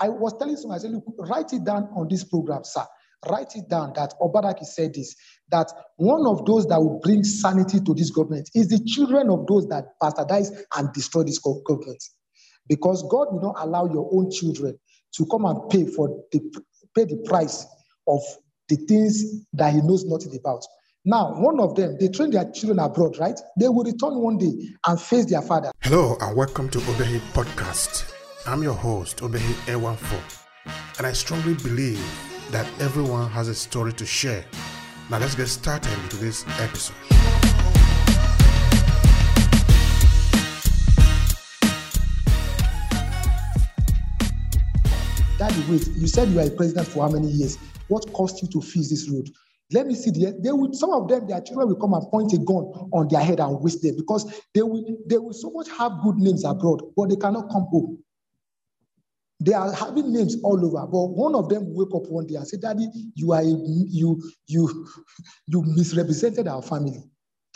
I was telling someone, I said, look, write it down on this program, sir. Write it down that Obadaki said this, that one of those that will bring sanity to this government is the children of those that bastardize and destroy this government. Because God will not allow your own children to come and pay for the pay the price of the things that he knows nothing about. Now, one of them, they train their children abroad, right? They will return one day and face their father. Hello and welcome to Obehi Podcast. I'm your host, Obehi Ewanfo, and I strongly believe that everyone has a story to share. Now let's get started into this episode. Daddy, wait, you said you were a president for how many years? What cost you to fix this road? Let me see the they will some of them, their children will come and point a gun on their head and waste them because they will they will so much have good names abroad, but they cannot come home. They are having names all over, but one of them wake up one day and say, Daddy, you are you you you misrepresented our family.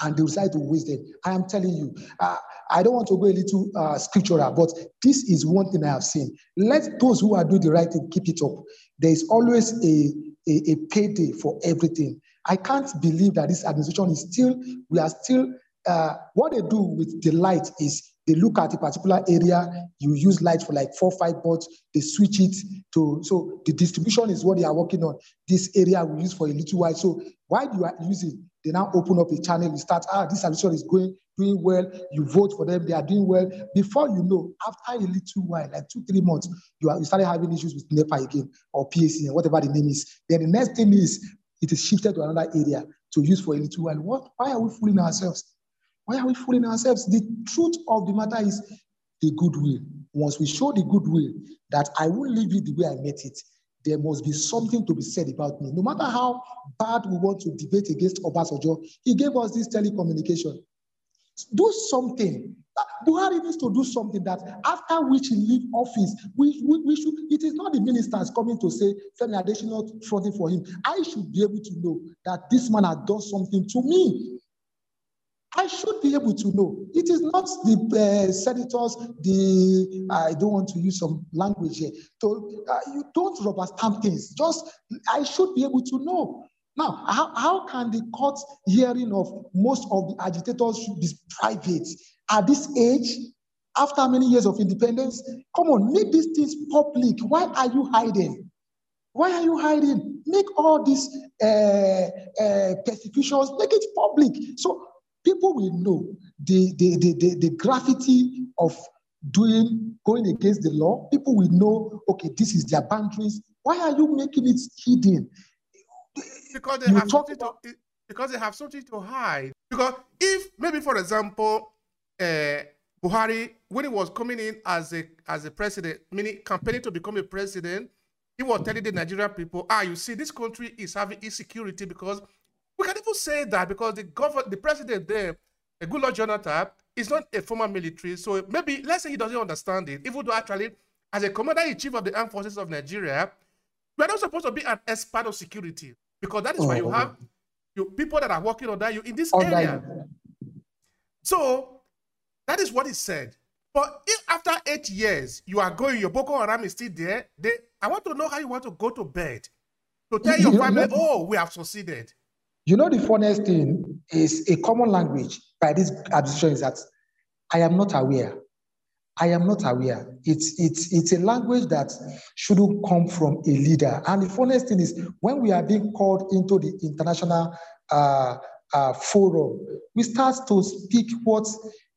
And they decide to waste them. I am telling you, uh, I don't want to go a little uh, scriptural, but this is one thing I have seen. Let those who are doing the right thing keep it up. There is always a, a, a payday for everything. I can't believe that this administration is still, we are still, uh, what they do with the light is they look at a particular area, you use light for like four, five bots, they switch it to, so the distribution is what they are working on. This area we use for a little while. So why do you use it? They now open up a channel, you start, ah, this administration is going, doing well, you vote for them, they are doing well. Before you know, after a little while, like two, three months, you, are, you started having issues with NEPA again, or PAC, and whatever the name is. Then the next thing is, it is shifted to another area to use for a little while. What, why are we fooling ourselves? Why are we fooling ourselves? The truth of the matter is the goodwill. Once we show the goodwill that I will leave it the way I met it, there must be something to be said about me. No matter how bad we want to debate against Obasanjo, he gave us this telecommunication. Do something. Buhari needs to do something that after which he leave office, we, we, we should, it is not the ministers coming to say Femi Adesina fronting for him. I should be able to know that this man has done something to me. I should be able to know. It is not the uh, senators, the, I don't want to use some language here. So uh, you don't rubber stamp things. Just, I should be able to know. Now, how, how can the court hearing of most of the agitators be private at this age, after many years of independence? Come on, make these things public. Why are you hiding? Why are you hiding? Make all these uh, uh, persecutions, make it public. So people will know the, the, the, the, the graffiti of doing, going against the law. People will know, okay, this is their boundaries. Why are you making it hidden? Because they, have something about... to, because they have something to hide. Because if, maybe for example, uh, Buhari, when he was coming in as a as a president, meaning campaigning to become a president, he was telling the Nigerian people, ah, you see, this country is having insecurity because we can even say that because the government, the president there, a Goodluck Jonathan, is not a former military. So maybe let's say he doesn't understand it, even though actually, as a commander in chief of the armed forces of Nigeria, we are not supposed to be an expert of security because that is oh. why you oh. have you, people that are working on that you in this area. So that is what he said. But if after eight years you are going, your Boko Haram is still there, they, I want to know how you want to go to bed to tell your family, oh, we have succeeded. You know, the funniest thing is a common language by this administration is that I am not aware. I am not aware. It's, it's, it's a language that shouldn't come from a leader. And the funniest thing is when we are being called into the international uh, uh, forum, we start to speak what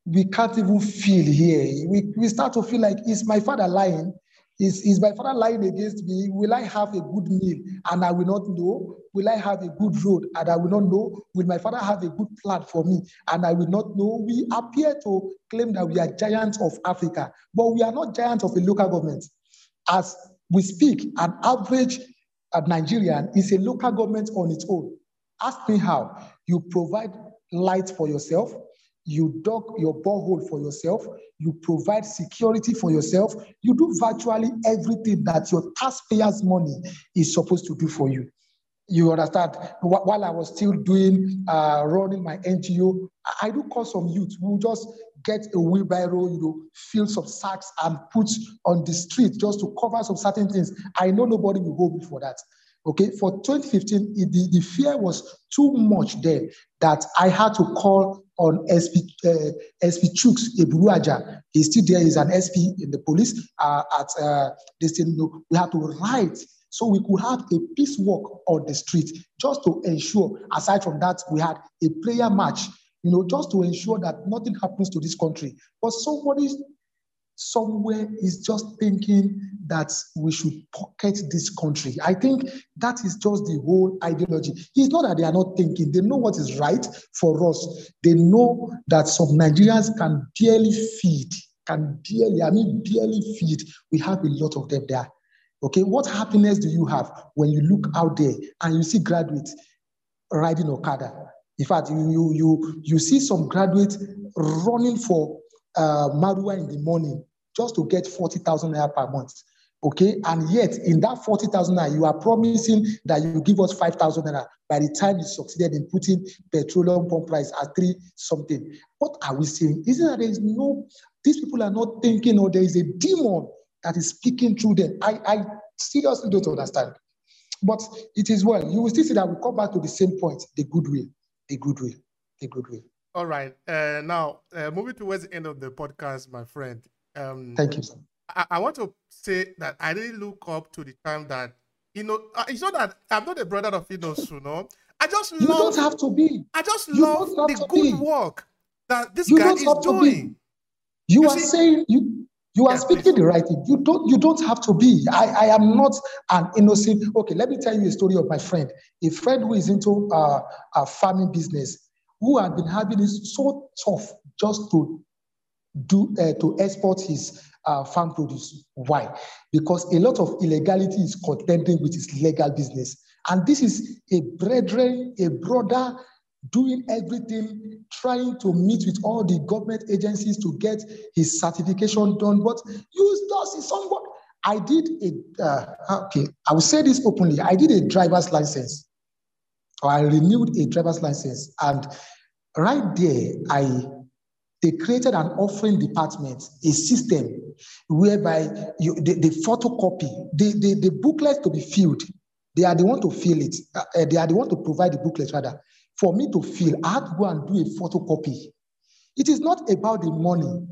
we can't even feel here. We, we start to feel like, is my father lying? Is, is my father lying against me? Will I have a good meal and I will not know? Will I have a good road and I will not know? Will my father have a good plan for me and I will not know? We appear to claim that we are giants of Africa, but we are not giants of a local government. As we speak, an average Nigerian is a local government on its own. Ask me how. You provide light for yourself, you dug your borehole for yourself, you provide security for yourself, you do virtually everything that your taxpayers' money is supposed to do for you. You understand? While I was still doing, uh, running my NGO, I do call some youth who just get a wheelbarrow, you know, fill some sacks and put on the street just to cover some certain things. I know nobody will go me for that. Okay, for 2015, it, the, the fear was too much there that I had to call on SP, uh, SP Chuks Eburuaja. He's still there, he's an SP in the police uh, at uh, this thing. Know, we have to write so we could have a peace walk on the street just to ensure, aside from that, we had a prayer match, you know, just to ensure that nothing happens to this country. But somebody somewhere is just thinking that we should pocket this country. I think that is just the whole ideology. It's not that they are not thinking, they know what is right for us. They know that some Nigerians can barely feed, can barely, I mean, barely feed. We have a lot of them there. Okay, what happiness do you have when you look out there and you see graduates riding Okada? In fact, you you you, you see some graduates running for uh, Marwa in the morning just to get 40,000 naira per month. Okay, and yet in that 40,000 naira, you are promising that you give us 5,000 naira by the time you succeeded in putting petroleum pump price at three something. What are we saying? Isn't that there is no, these people are not thinking, or there is a demon that is speaking through them. I, I seriously don't understand. But it is well. You will still see that we come back to the same point the goodwill, the goodwill, the goodwill. All right. Uh, now, uh, moving towards the end of the podcast, my friend. Um, Thank you. I, I, want to say that I really look up to the time that, you know, uh, it's not that I'm not a brother of Inosu, no. I just you love. don't have to be. I just you love the good be. work that this you guy is doing. You, you, are see, saying you you are speaking the right thing. You don't, you don't have to be. I, I am not an innocent. Okay, let me tell you a story of my friend. A friend who is into uh, a farming business, who had been having it so tough just to do uh, to export his uh, farm produce. Why? Because a lot of illegality is contending with his legal business. And this is a brethren, a brother doing everything, trying to meet with all the government agencies to get his certification done. But you does see somebody. I did a uh, okay. I will say this openly. I did a driver's license, or I renewed a driver's license, and right there, I they created an offering department, a system whereby you the, the photocopy, the, the, the booklet to be filled. They are the one to fill it. Uh, they are the one to provide the booklet rather for me to fill, I had to go and do a photocopy. It is not about the money.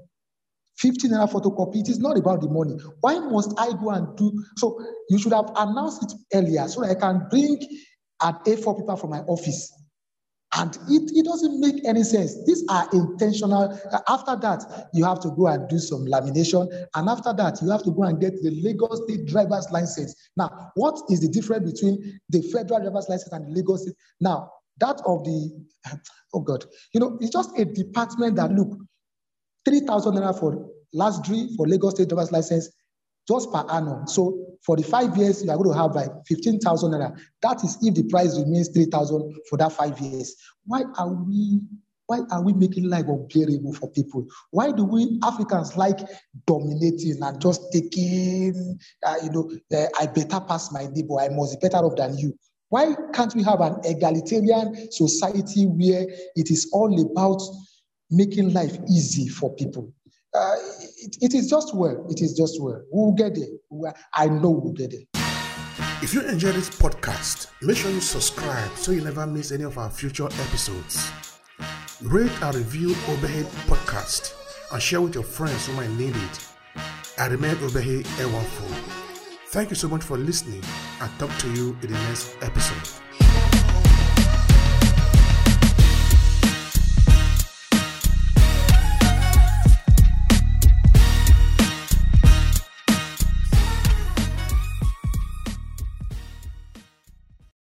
15 naira photocopy, it is not about the money. Why must I go and do? So you should have announced it earlier so that I can bring an A4 paper from my office. And it, it doesn't make any sense. These are intentional. After that, you have to go and do some lamination. And after that, you have to go and get the Lagos State driver's license. Now, what is the difference between the federal driver's license and the Lagos State? Now, that of the, oh God, you know, it's just a department that look, 3,000 naira for last three for Lagos State driver's license just per annum. So for the five years, you are going to have like 15,000 naira. That is if the price remains 3,000 for that five years. Why are we why are we making life unbearable for people? Why do we Africans like dominating and just taking, uh, you know, uh, I better pass my neighbor, I must be better off than you? Why can't we have an egalitarian society where it is all about making life easy for people? Uh, it, it is just well. It is just well. We'll get there. I know we'll get there. If you enjoy this podcast, make sure you subscribe so you never miss any of our future episodes. Rate and review Obehi Podcast and share with your friends who might need it. I remain Obehi Ewanfo. Thank you so much for listening and talk to you in the next episode.